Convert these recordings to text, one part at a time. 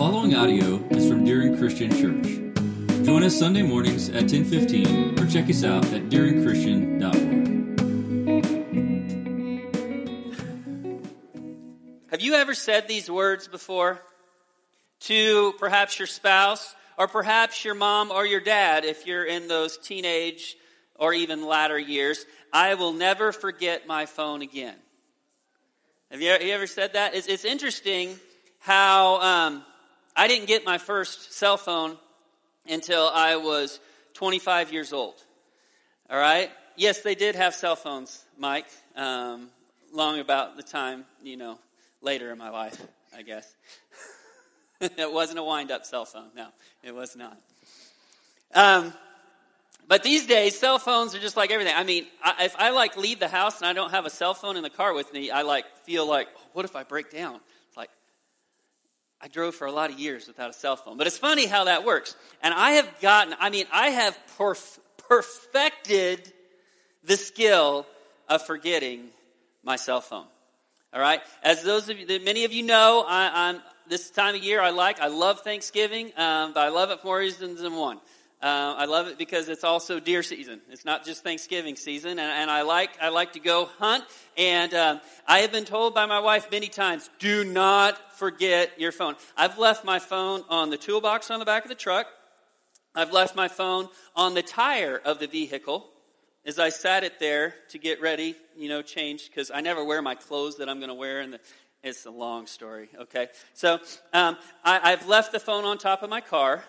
following audio is from Deering Christian Church. Join us Sunday mornings at 1015 or check us out at deeringchristian.org. Have you ever said these words before to perhaps your spouse or perhaps your mom or your dad if you're in those teenage or even latter years? I will never forget my phone again. Have you, ever said that? It's, it's interesting how um, I didn't get my first cell phone until I was 25 years old. All right? Yes, they did have cell phones, Mike, um, long about the time, you know, later in my life, I guess. it wasn't a wind up cell phone. No, it was not. Um, but these days, cell phones are just like everything. I mean, I, if I like leave the house and I don't have a cell phone in the car with me, I like feel like, what if I break down? I drove for a lot of years without a cell phone. But it's funny how that works. And I have gotten, I mean, I have perf- perfected the skill of forgetting my cell phone. All right, as those of you, many of you know, I, am this time of year I like. I love Thanksgiving, um, but I love it for more reasons than one. Uh, I love it because it's also deer season. It's not just Thanksgiving season, and, and I like I like to go hunt. And um, I have been told by my wife many times, "Do not forget your phone." I've left my phone on the toolbox on the back of the truck. I've left my phone on the tire of the vehicle as I sat it there to get ready, you know, change because I never wear my clothes that I'm going to wear the it's a long story, okay? So um, I, have left the phone on top of my car.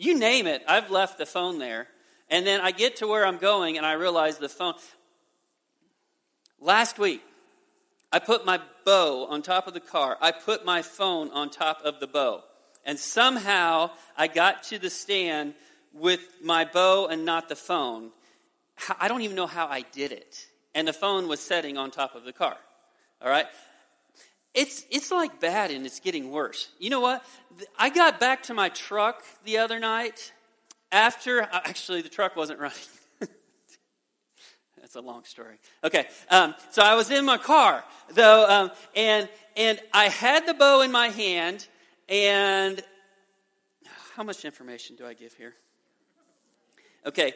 You name it, I've left the phone there. And then I get to where I'm going and I realize the phone. Last week, I put my bow on top of the car. I put my phone on top of the bow. And somehow I got to the stand with my bow and not the phone. I don't even know how I did it. And the phone was setting on top of the car. All right? It's, it's like bad and it's getting worse. You know what? I got back to my truck the other night after, uh, actually, the truck wasn't running. That's a long story. Okay, um, so I was in my car, though, um, and, and I had the bow in my hand, and how much information do I give here? Okay,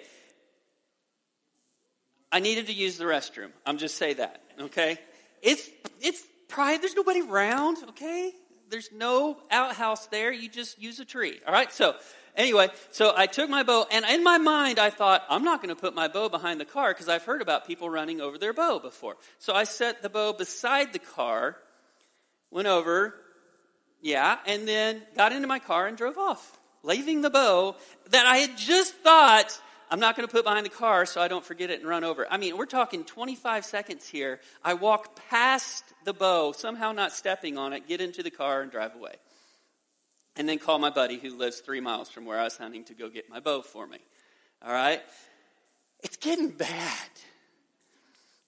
I needed to use the restroom. I'm just say that, okay? It's, it's pride. There's nobody around, okay? There's no outhouse there. You just use a tree. All right? So, anyway, so I took my bow, and in my mind, I thought, I'm not going to put my bow behind the car because I've heard about people running over their bow before. So I set the bow beside the car, went over, yeah, and then got into my car and drove off, leaving the bow that I had just thought I'm not going to put behind the car so I don't forget it and run over. I mean, we're talking 25 seconds here. I walk past the bow, somehow not stepping on it, get into the car and drive away. And then call my buddy who lives three miles from where I was hunting to go get my bow for me. All right? It's getting bad.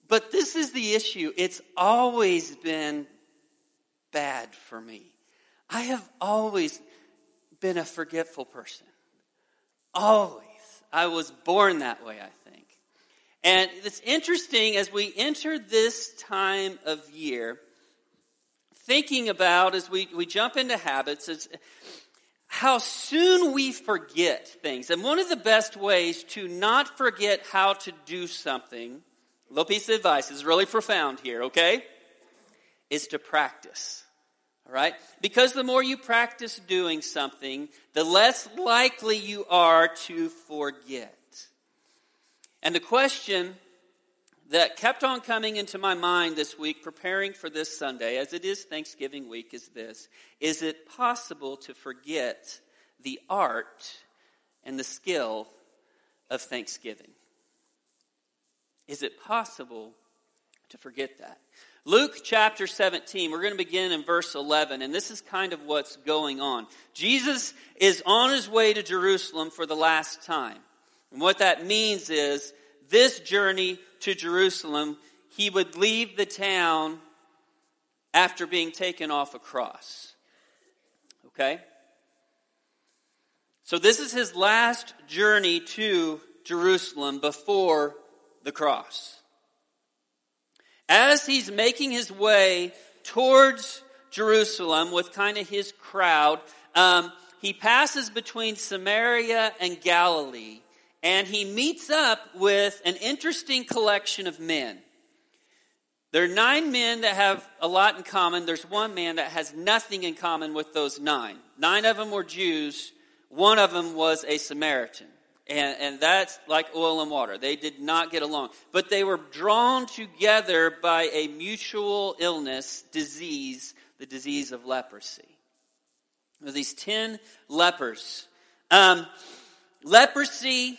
But this is the issue. It's always been bad for me. I have always been a forgetful person. Always. I was born that way, I think. And it's interesting as we enter this time of year, thinking about as we, we jump into habits, is how soon we forget things. And one of the best ways to not forget how to do something, a little piece of advice is really profound here, okay? Is to practice. All right? Because the more you practice doing something, the less likely you are to forget. And the question that kept on coming into my mind this week, preparing for this Sunday, as it is Thanksgiving week, is this Is it possible to forget the art and the skill of Thanksgiving? Is it possible to forget that? Luke chapter 17, we're going to begin in verse 11, and this is kind of what's going on. Jesus is on his way to Jerusalem for the last time. And what that means is this journey to Jerusalem, he would leave the town after being taken off a cross. Okay? So this is his last journey to Jerusalem before the cross. As he's making his way towards Jerusalem with kind of his crowd, um, he passes between Samaria and Galilee, and he meets up with an interesting collection of men. There are nine men that have a lot in common. There's one man that has nothing in common with those nine. Nine of them were Jews, one of them was a Samaritan. And, and that's like oil and water. They did not get along. But they were drawn together by a mutual illness, disease, the disease of leprosy. There these 10 lepers. Um, leprosy,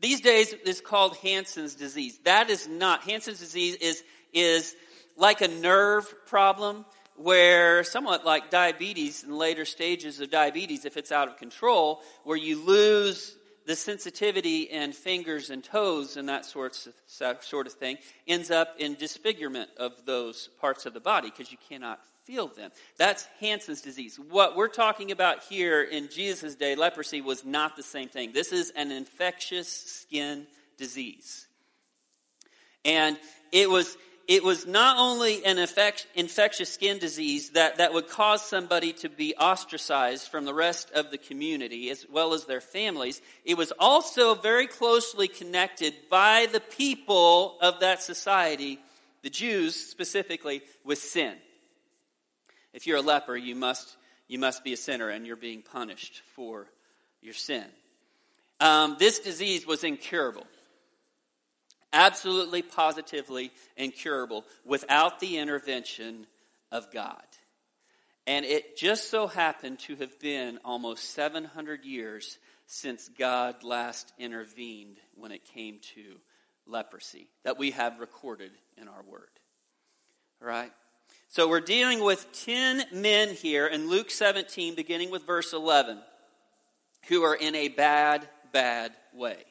these days, is called Hansen's disease. That is not. Hansen's disease is, is like a nerve problem where somewhat like diabetes in later stages of diabetes, if it's out of control, where you lose the sensitivity in fingers and toes and that sort of, sort of thing, ends up in disfigurement of those parts of the body because you cannot feel them. That's Hansen's disease. What we're talking about here in Jesus' day, leprosy, was not the same thing. This is an infectious skin disease. And it was it was not only an infect, infectious skin disease that, that would cause somebody to be ostracized from the rest of the community as well as their families, it was also very closely connected by the people of that society, the Jews specifically, with sin. If you're a leper, you must, you must be a sinner and you're being punished for your sin. Um, this disease was incurable absolutely, positively incurable without the intervention of God. And it just so happened to have been almost 700 years since God last intervened when it came to leprosy that we have recorded in our word. All right? So we're dealing with 10 men here in Luke 17, beginning with verse 11, who are in a bad, bad way.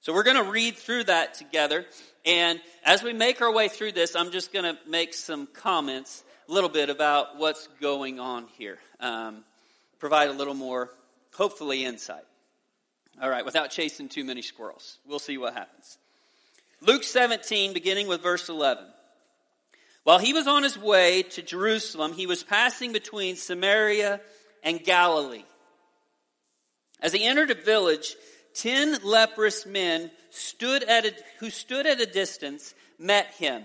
So we're going to read through that together. And as we make our way through this, I'm just going to make some comments a little bit about what's going on here. Um, provide a little more, hopefully, insight. All right, without chasing too many squirrels. We'll see what happens. Luke 17, beginning with verse 11. While he was on his way to Jerusalem, he was passing between Samaria and Galilee. As he entered a village, ten leprous men stood at a, who stood at a distance met him.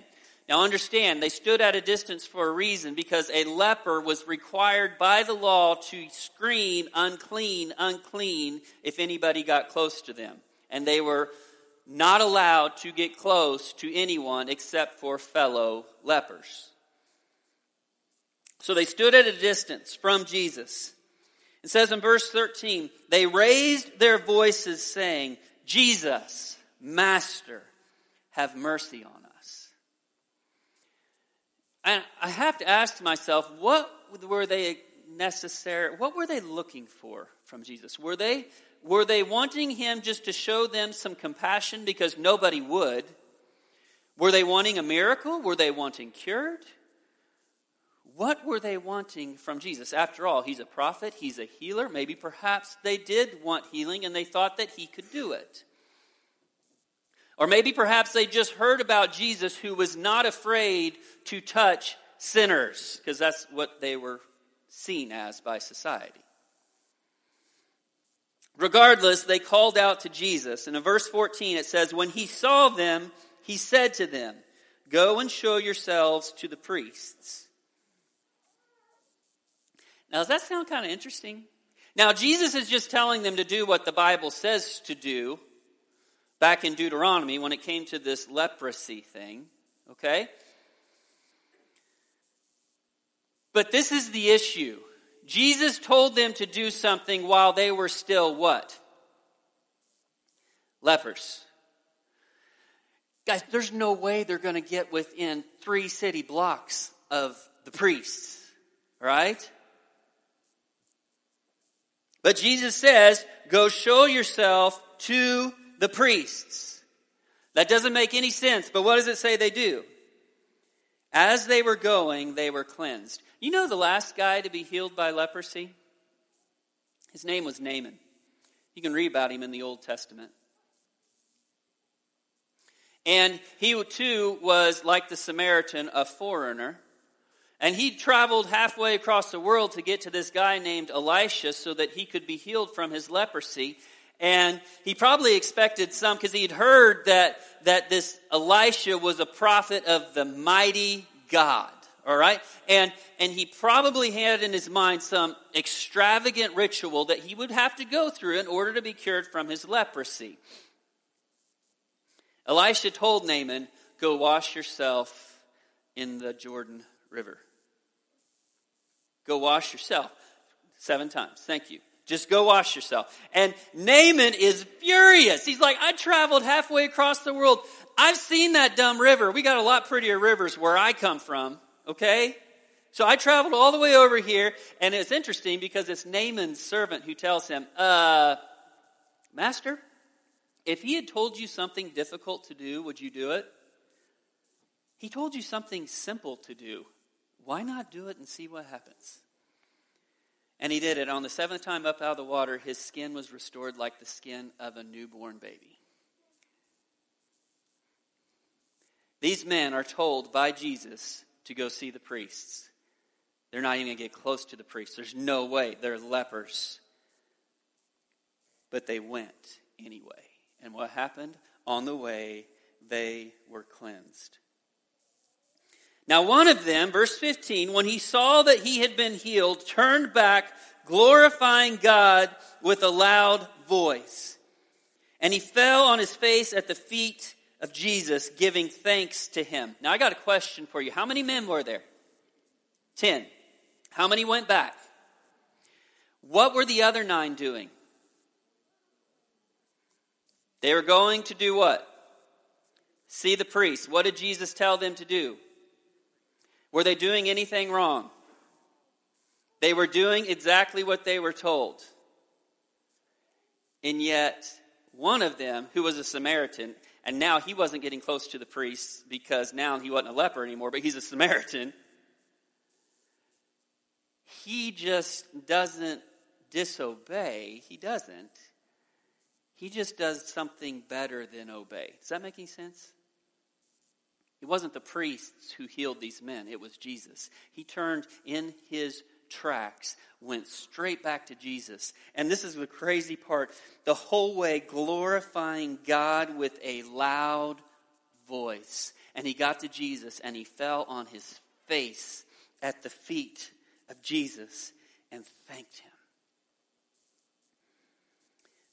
Now understand, they stood at a distance for a reason because a leper was required by the law to scream, unclean, unclean, if anybody got close to them. And they were not allowed to get close to anyone except for fellow lepers. So they stood at a distance from Jesus. It says in verse 13, they raised their voices saying, Jesus, Master, have mercy on us. And I have to ask myself, what were they necessary? What were they looking for from Jesus? Were they, were they wanting him just to show them some compassion because nobody would? Were they wanting a miracle? Were they wanting cured? What were they wanting from Jesus? After all, he's a prophet, he's a healer. Maybe perhaps they did want healing and they thought that he could do it. Or maybe perhaps they just heard about Jesus who was not afraid to touch sinners, because that's what they were seen as by society. Regardless, they called out to Jesus. And in verse 14 it says, When he saw them, he said to them, Go and show yourselves to the priests. Now, does that sound kind of interesting? Now, Jesus is just telling them to do what the Bible says to do back in Deuteronomy when it came to this leprosy thing, okay? But this is the issue. Jesus told them to do something while they were still what? Lepers. Guys, there's no way they're going to get within three city blocks of the priests, right? But Jesus says, go show yourself to the priests. That doesn't make any sense, but what does it say they do? As they were going, they were cleansed. You know the last guy to be healed by leprosy? His name was Naaman. You can read about him in the Old Testament. And he too was, like the Samaritan, a foreigner And he traveled halfway across the world to get to this guy named Elisha so that he could be healed from his leprosy. And he probably expected some because he'd heard that, that this Elisha was a prophet of the mighty God. All right? And, and he probably had in his mind some extravagant ritual that he would have to go through in order to be cured from his leprosy. Elisha told Naaman, Go wash yourself in the Jordan River. Go wash yourself. Seven times. Thank you. Just go wash yourself. And Naaman is furious. He's like, I traveled halfway across the world. I've seen that dumb river. We got a lot prettier rivers where I come from, okay? So I traveled all the way over here, and it's interesting because it's Naaman's servant who tells him, uh, Master, if he had told you something difficult to do, would you do it? He told you something simple to do. Why not do it and see what happens? And he did it. On the seventh time up out of the water, his skin was restored like the skin of a newborn baby. These men are told by Jesus to go see the priests. They're not even going to get close to the priests. There's no way. They're lepers. But they went anyway. And what happened? On the way, they were cleansed. Now, one of them, verse 15, when he saw that he had been healed, turned back, glorifying God with a loud voice. And he fell on his face at the feet of Jesus, giving thanks to him. Now, I got a question for you. How many men were there? Ten. How many went back? What were the other nine doing? They were going to do what? See the priest. What did Jesus tell them to do? Were they doing anything wrong? They were doing exactly what they were told. And yet, one of them, who was a Samaritan, and now he wasn't getting close to the priests because now he wasn't a leper anymore, but he's a Samaritan. He just doesn't disobey. He doesn't. He just does something better than obey. Does that make any sense? It wasn't the priests who healed these men, it was Jesus. He turned in his tracks, went straight back to Jesus. And this is the crazy part the whole way glorifying God with a loud voice. And he got to Jesus and he fell on his face at the feet of Jesus and thanked him.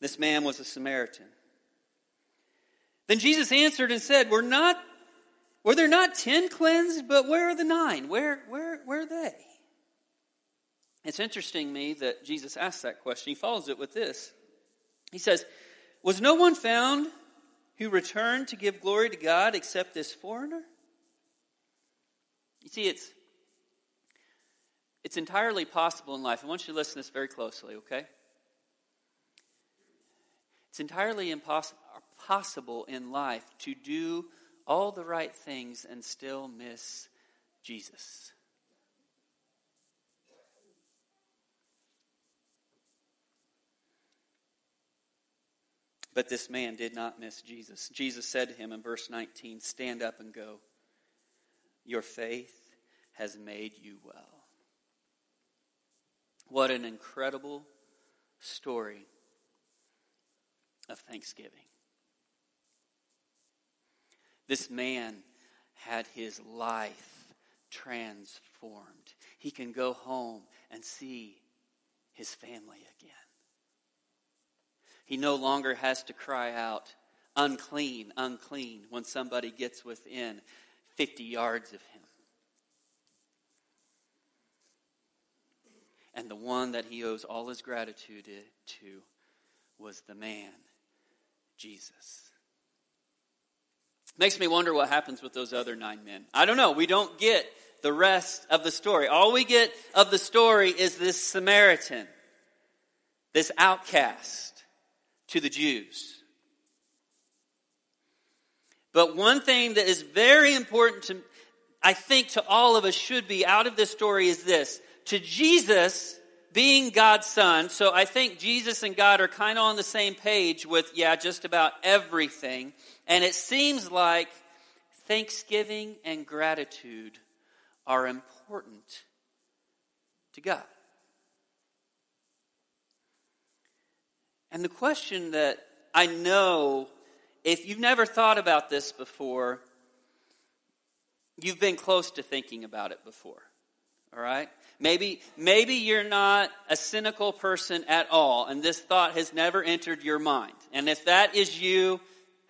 This man was a Samaritan. Then Jesus answered and said, We're not were there not ten cleansed, but where are the nine? Where, where, where are they? It's interesting to me that Jesus asks that question. He follows it with this. He says, Was no one found who returned to give glory to God except this foreigner? You see, it's, it's entirely possible in life. I want you to listen to this very closely, okay? It's entirely impossible possible in life to do all the right things and still miss Jesus. But this man did not miss Jesus. Jesus said to him in verse 19, Stand up and go. Your faith has made you well. What an incredible story of thanksgiving. This man had his life transformed. He can go home and see his family again. He no longer has to cry out, unclean, unclean, when somebody gets within 50 yards of him. And the one that he owes all his gratitude to was the man, Jesus. Makes me wonder what happens with those other nine men. I don't know. We don't get the rest of the story. All we get of the story is this Samaritan, this outcast to the Jews. But one thing that is very important to, I think, to all of us should be out of this story is this. To Jesus, being God's son, so I think Jesus and God are kind of on the same page with, yeah, just about everything. And it seems like thanksgiving and gratitude are important to God. And the question that I know, if you've never thought about this before, you've been close to thinking about it before. All right? Maybe, maybe you're not a cynical person at all, and this thought has never entered your mind. And if that is you,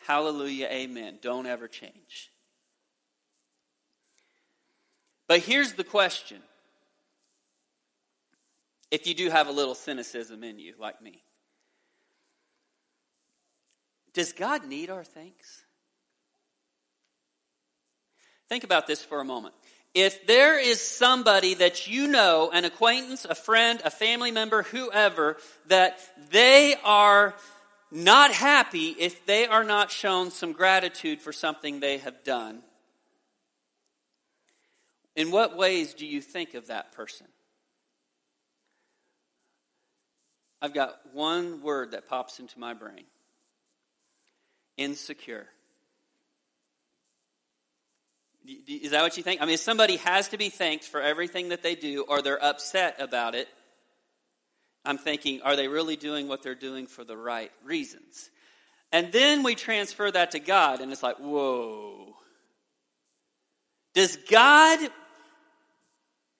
hallelujah, amen. Don't ever change. But here's the question if you do have a little cynicism in you, like me Does God need our thanks? Think about this for a moment. If there is somebody that you know, an acquaintance, a friend, a family member, whoever, that they are not happy if they are not shown some gratitude for something they have done, in what ways do you think of that person? I've got one word that pops into my brain insecure. Is that what you think? I mean, somebody has to be thanked for everything that they do or they're upset about it, I'm thinking, are they really doing what they're doing for the right reasons? And then we transfer that to God, and it's like, whoa. Does God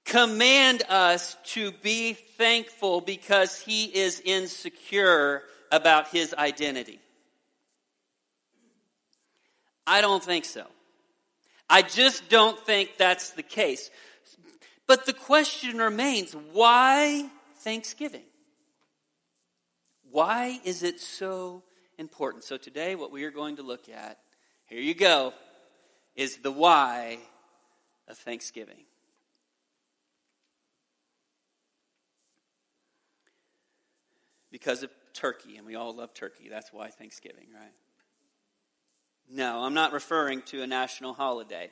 command us to be thankful because He is insecure about His identity? I don't think so. I just don't think that's the case. But the question remains why Thanksgiving? Why is it so important? So, today, what we are going to look at, here you go, is the why of Thanksgiving. Because of turkey, and we all love turkey. That's why Thanksgiving, right? No, I'm not referring to a national holiday.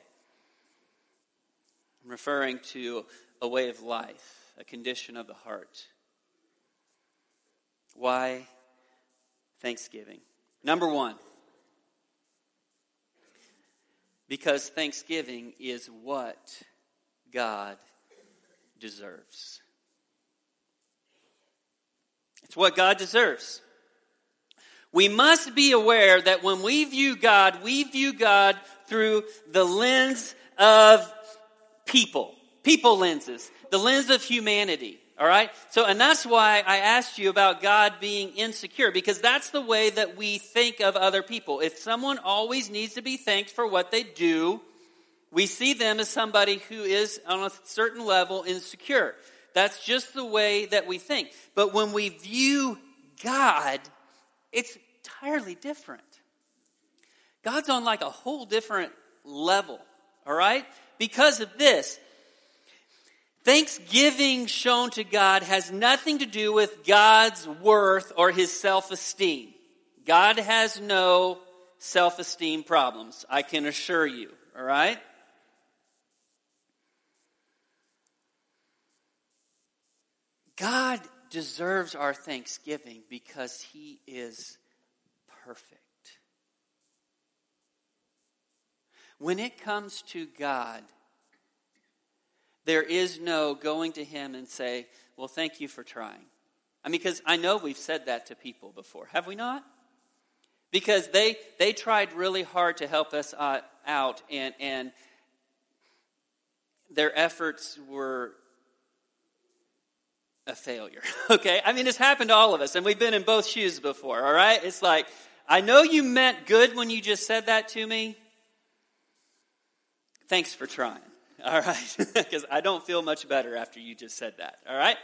I'm referring to a way of life, a condition of the heart. Why Thanksgiving? Number one, because Thanksgiving is what God deserves. It's what God deserves. We must be aware that when we view God, we view God through the lens of people, people lenses, the lens of humanity. All right? So, and that's why I asked you about God being insecure, because that's the way that we think of other people. If someone always needs to be thanked for what they do, we see them as somebody who is, on a certain level, insecure. That's just the way that we think. But when we view God, it's entirely different. God's on like a whole different level, all right? Because of this. Thanksgiving shown to God has nothing to do with God's worth or his self esteem. God has no self esteem problems, I can assure you, all right? God deserves our thanksgiving because he is perfect. When it comes to God, there is no going to him and say, Well, thank you for trying. I mean, because I know we've said that to people before, have we not? Because they, they tried really hard to help us uh, out, and, and their efforts were a failure. Okay? I mean, it's happened to all of us, and we've been in both shoes before, all right? It's like, I know you meant good when you just said that to me. Thanks for trying, all right? Because I don't feel much better after you just said that, all right?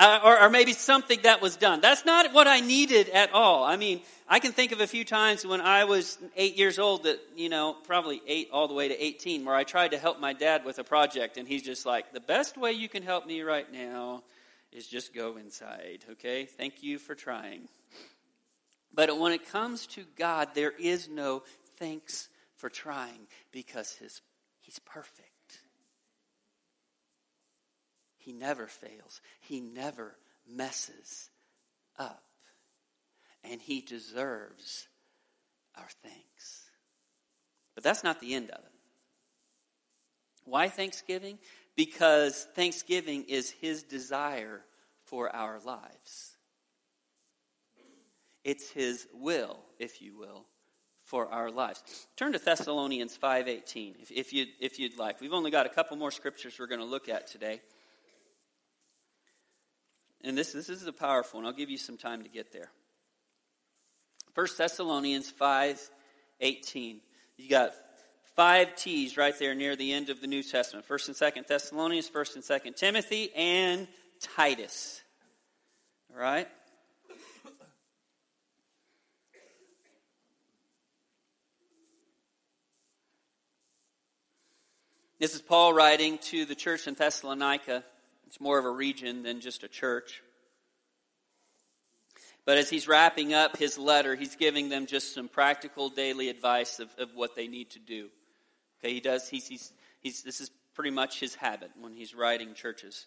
Uh, or, or, maybe something that was done. That's not what I needed at all. I mean, I can think of a few times when I was eight years old that, you know, probably eight all the way to 18, where I tried to help my dad with a project, and he's just like, the best way you can help me right now is just go inside, okay? Thank you for trying. But when it comes to God, there is no thanks for trying because his, He's perfect. He never fails, He never messes up. And He deserves our thanks. But that's not the end of it. Why Thanksgiving? Because Thanksgiving is His desire for our lives. It's His will, if you will, for our lives. Turn to Thessalonians 5:18 if, if, you, if you'd like. We've only got a couple more scriptures we're going to look at today. And this, this is a powerful one. I'll give you some time to get there. 1 Thessalonians 5:18. You got five T's right there near the end of the New Testament. 1st and 2nd Thessalonians, 1st and 2nd Timothy, and Titus. All right? This is Paul writing to the church in Thessalonica. It's more of a region than just a church. But as he's wrapping up his letter, he's giving them just some practical daily advice of, of what they need to do. Okay, he does, he's, he's, he's, this is pretty much his habit when he's writing churches.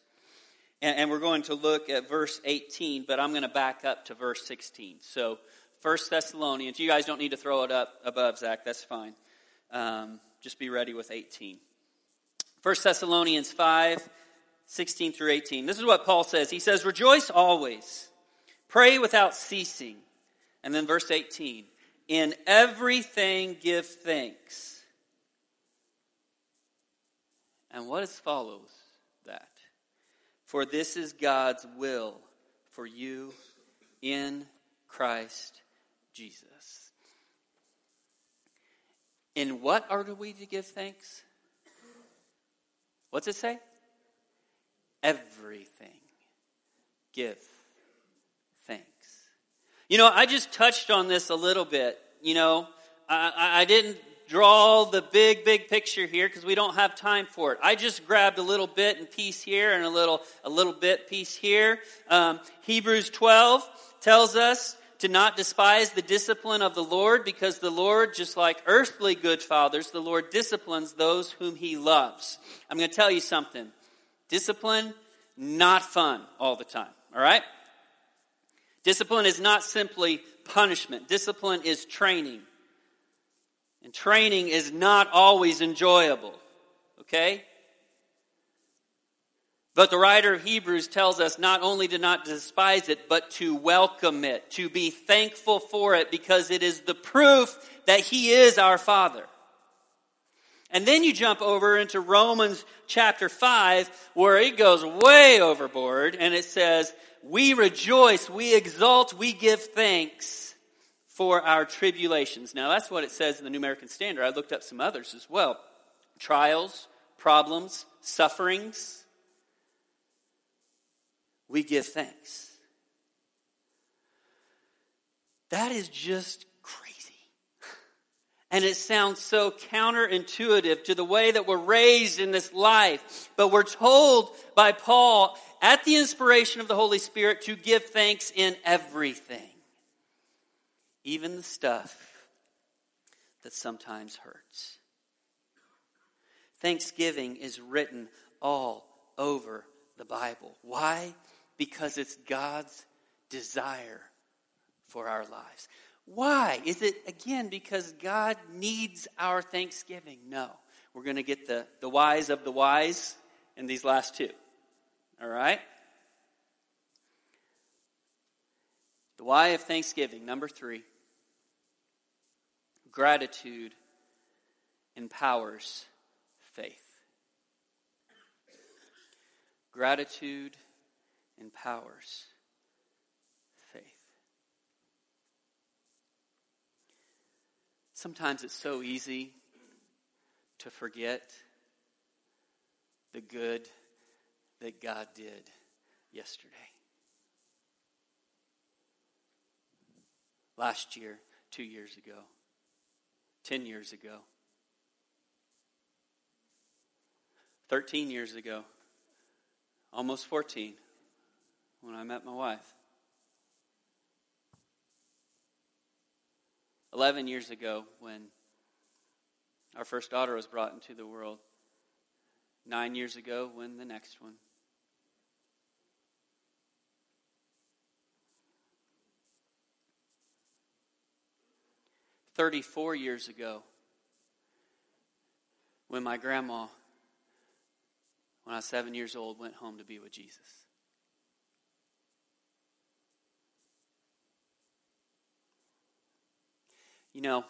And, and we're going to look at verse 18, but I'm going to back up to verse 16. So, First Thessalonians, you guys don't need to throw it up above, Zach, that's fine. Um, just be ready with 18. 1 Thessalonians 5, 16 through 18. This is what Paul says. He says, Rejoice always, pray without ceasing. And then verse 18, In everything give thanks. And what follows that? For this is God's will for you in Christ Jesus. In what are we to give thanks? What's it say? Everything. Give thanks. You know, I just touched on this a little bit. You know, I, I didn't draw the big, big picture here because we don't have time for it. I just grabbed a little bit and piece here and a little, a little bit piece here. Um, Hebrews 12 tells us to not despise the discipline of the Lord because the Lord, just like earthly good fathers, the Lord disciplines those whom he loves. I'm going to tell you something. Discipline, not fun all the time, all right? Discipline is not simply punishment. Discipline is training. And training is not always enjoyable, okay? But the writer of Hebrews tells us not only to not despise it, but to welcome it, to be thankful for it, because it is the proof that He is our Father. And then you jump over into Romans chapter 5, where it goes way overboard, and it says, We rejoice, we exult, we give thanks for our tribulations. Now, that's what it says in the New American Standard. I looked up some others as well trials, problems, sufferings we give thanks. That is just crazy. And it sounds so counterintuitive to the way that we're raised in this life. But we're told by Paul, at the inspiration of the Holy Spirit, to give thanks in everything, even the stuff that sometimes hurts. Thanksgiving is written all over the Bible. Why? because it's God's desire for our lives. Why? Is it, again, because God needs our thanksgiving? No. We're going to get the, the whys of the whys in these last two. All right? The why of thanksgiving, number three. Gratitude empowers faith. Gratitude empowers faith. Sometimes it's so easy to forget the good that God did yesterday. Last year, two years ago, 10 years ago, 13 years ago, almost 14 when I met my wife. 11 years ago, when our first daughter was brought into the world. Nine years ago, when the next one. Thirty-four years ago, when my grandma when I was seven years old, went home to be with Jesus. You know,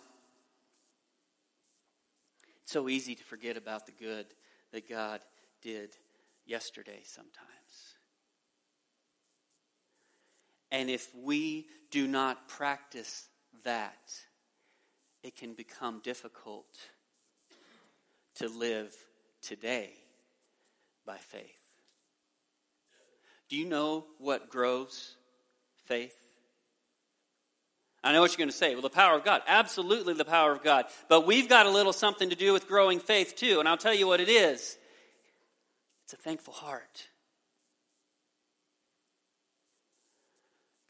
it's so easy to forget about the good that God did yesterday sometimes. And if we do not practice that, it can become difficult to live today by faith. Do you know what grows faith? I know what you're going to say. Well, the power of God. Absolutely the power of God. But we've got a little something to do with growing faith too. And I'll tell you what it is it's a thankful heart.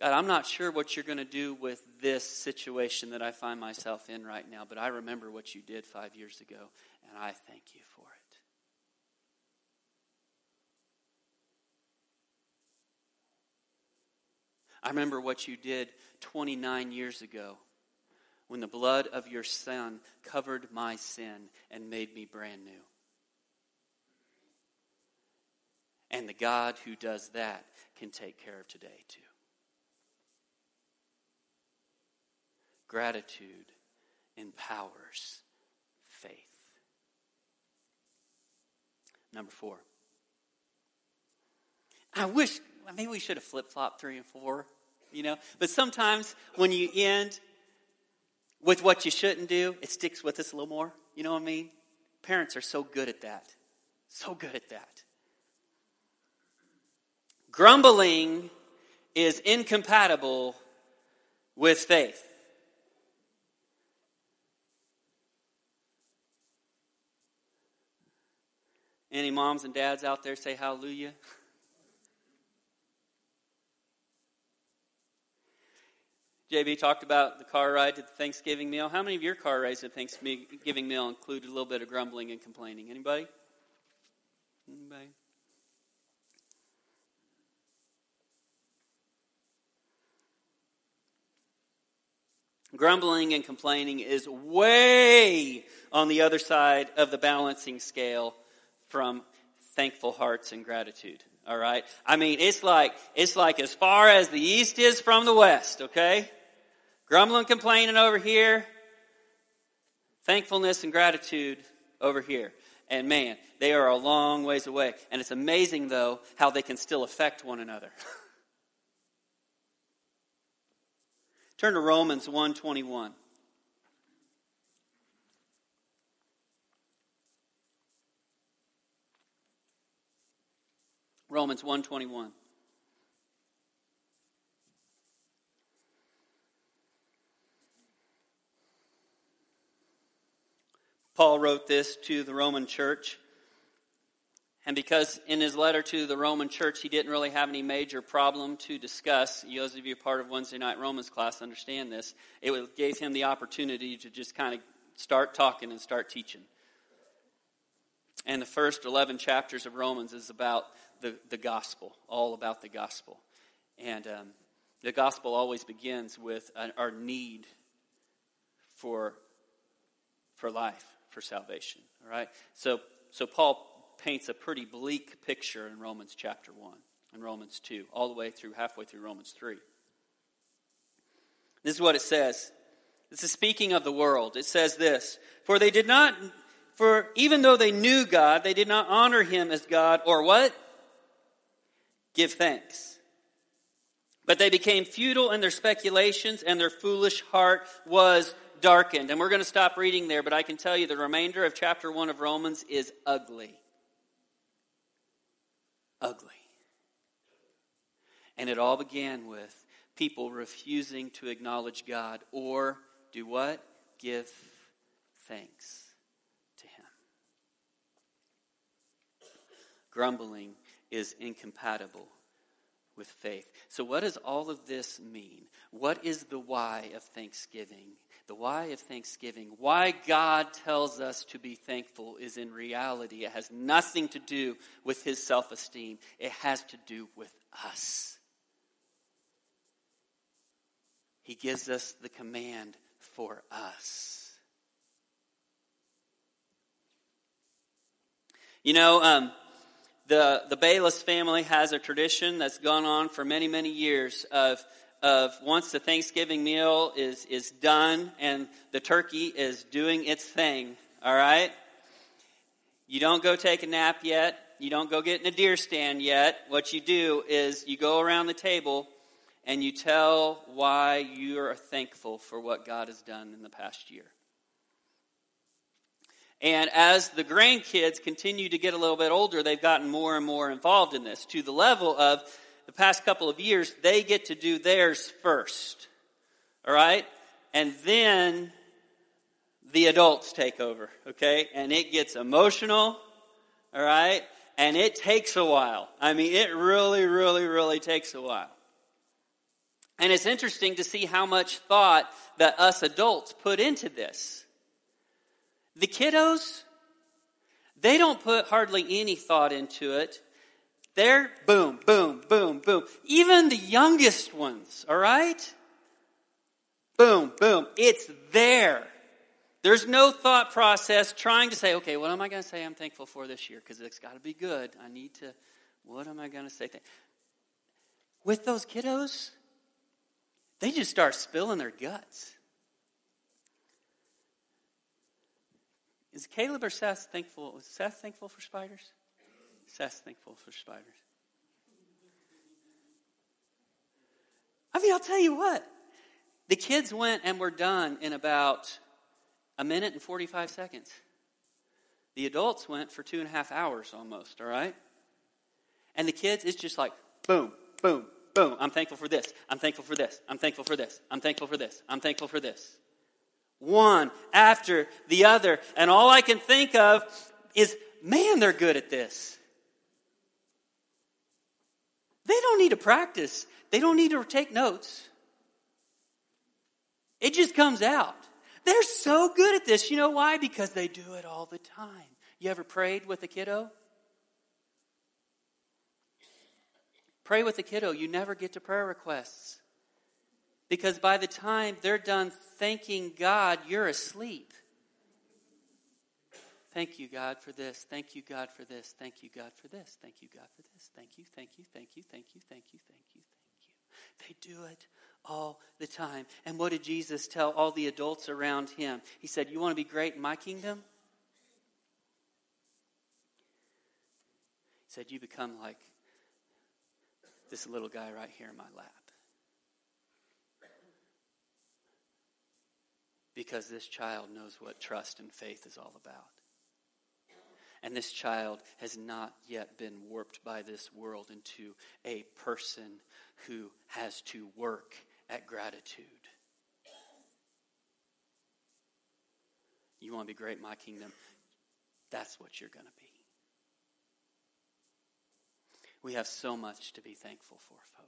God, I'm not sure what you're going to do with this situation that I find myself in right now, but I remember what you did five years ago, and I thank you for it. I remember what you did 29 years ago when the blood of your Son covered my sin and made me brand new. And the God who does that can take care of today, too. Gratitude empowers faith. Number four. I wish, maybe we should have flip flopped three and four, you know? But sometimes when you end with what you shouldn't do, it sticks with us a little more. You know what I mean? Parents are so good at that. So good at that. Grumbling is incompatible with faith. Any moms and dads out there say hallelujah? JB talked about the car ride to the Thanksgiving meal. How many of your car rides to the Thanksgiving meal included a little bit of grumbling and complaining? Anybody? Anybody? Grumbling and complaining is way on the other side of the balancing scale from thankful hearts and gratitude. All right? I mean, it's like it's like as far as the east is from the west, okay? Grumbling, complaining over here, thankfulness and gratitude over here. And man, they are a long ways away. And it's amazing though how they can still affect one another. Turn to Romans 121. Romans 121. Paul wrote this to the Roman church. And because in his letter to the Roman church, he didn't really have any major problem to discuss, those of you part of Wednesday night Romans class understand this, it gave him the opportunity to just kind of start talking and start teaching. And the first 11 chapters of Romans is about the, the gospel, all about the gospel. And um, the gospel always begins with an, our need for, for life, for salvation. All right? So, so Paul paints a pretty bleak picture in Romans chapter 1 and Romans 2, all the way through, halfway through Romans 3. This is what it says. This is speaking of the world. It says this For they did not, for even though they knew God, they did not honor him as God or what? Give thanks. But they became futile in their speculations, and their foolish heart was darkened. And we're going to stop reading there, but I can tell you the remainder of chapter 1 of Romans is ugly. Ugly. And it all began with people refusing to acknowledge God or do what? Give thanks to Him. Grumbling is incompatible with faith. So, what does all of this mean? What is the why of thanksgiving? The why of thanksgiving, why God tells us to be thankful, is in reality, it has nothing to do with his self esteem, it has to do with us. He gives us the command for us. You know, um, the, the Bayless family has a tradition that's gone on for many, many years of, of once the Thanksgiving meal is, is done and the turkey is doing its thing, all right? You don't go take a nap yet. You don't go get in a deer stand yet. What you do is you go around the table and you tell why you are thankful for what God has done in the past year. And as the grandkids continue to get a little bit older, they've gotten more and more involved in this to the level of the past couple of years, they get to do theirs first. All right? And then the adults take over, okay? And it gets emotional, all right? And it takes a while. I mean, it really, really, really takes a while. And it's interesting to see how much thought that us adults put into this. The kiddos, they don't put hardly any thought into it. They're boom, boom, boom, boom. Even the youngest ones, all right? Boom, boom. It's there. There's no thought process trying to say, okay, what am I going to say I'm thankful for this year? Because it's got to be good. I need to, what am I going to say? With those kiddos, they just start spilling their guts. Is Caleb or Seth thankful? Seth thankful for spiders? Seth's thankful for spiders. I mean, I'll tell you what. The kids went and were done in about a minute and 45 seconds. The adults went for two and a half hours almost, all right? And the kids, it's just like boom, boom, boom. I'm thankful for this. I'm thankful for this. I'm thankful for this. I'm thankful for this. I'm thankful for this. One after the other. And all I can think of is, man, they're good at this. They don't need to practice, they don't need to take notes. It just comes out. They're so good at this. You know why? Because they do it all the time. You ever prayed with a kiddo? Pray with a kiddo. You never get to prayer requests. Because by the time they're done thanking God, you're asleep. Thank you, God, for this. Thank you, God, for this. Thank you, God, for this. Thank you, God, for this. Thank you, thank you, thank you, thank you, thank you, thank you, thank you. They do it all the time. And what did Jesus tell all the adults around him? He said, You want to be great in my kingdom? He said, You become like this little guy right here in my lap. Because this child knows what trust and faith is all about. And this child has not yet been warped by this world into a person who has to work at gratitude. You want to be great in my kingdom? That's what you're going to be. We have so much to be thankful for, folks.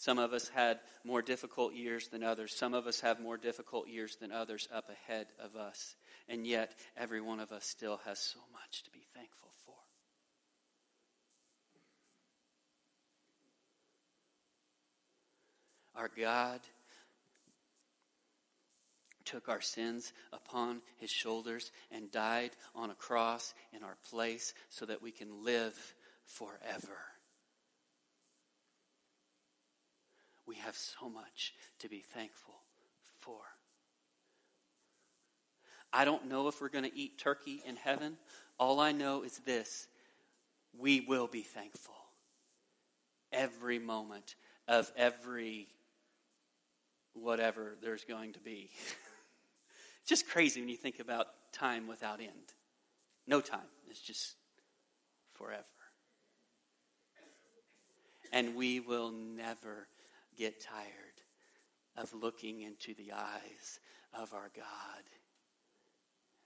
Some of us had more difficult years than others. Some of us have more difficult years than others up ahead of us. And yet, every one of us still has so much to be thankful for. Our God took our sins upon his shoulders and died on a cross in our place so that we can live forever. We have so much to be thankful for. I don't know if we're going to eat turkey in heaven. All I know is this we will be thankful every moment of every whatever there's going to be. it's just crazy when you think about time without end. No time, it's just forever. And we will never get tired of looking into the eyes of our God and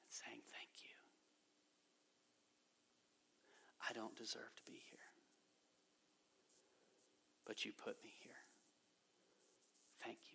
saying, Thank you. I don't deserve to be here, but you put me here. Thank you.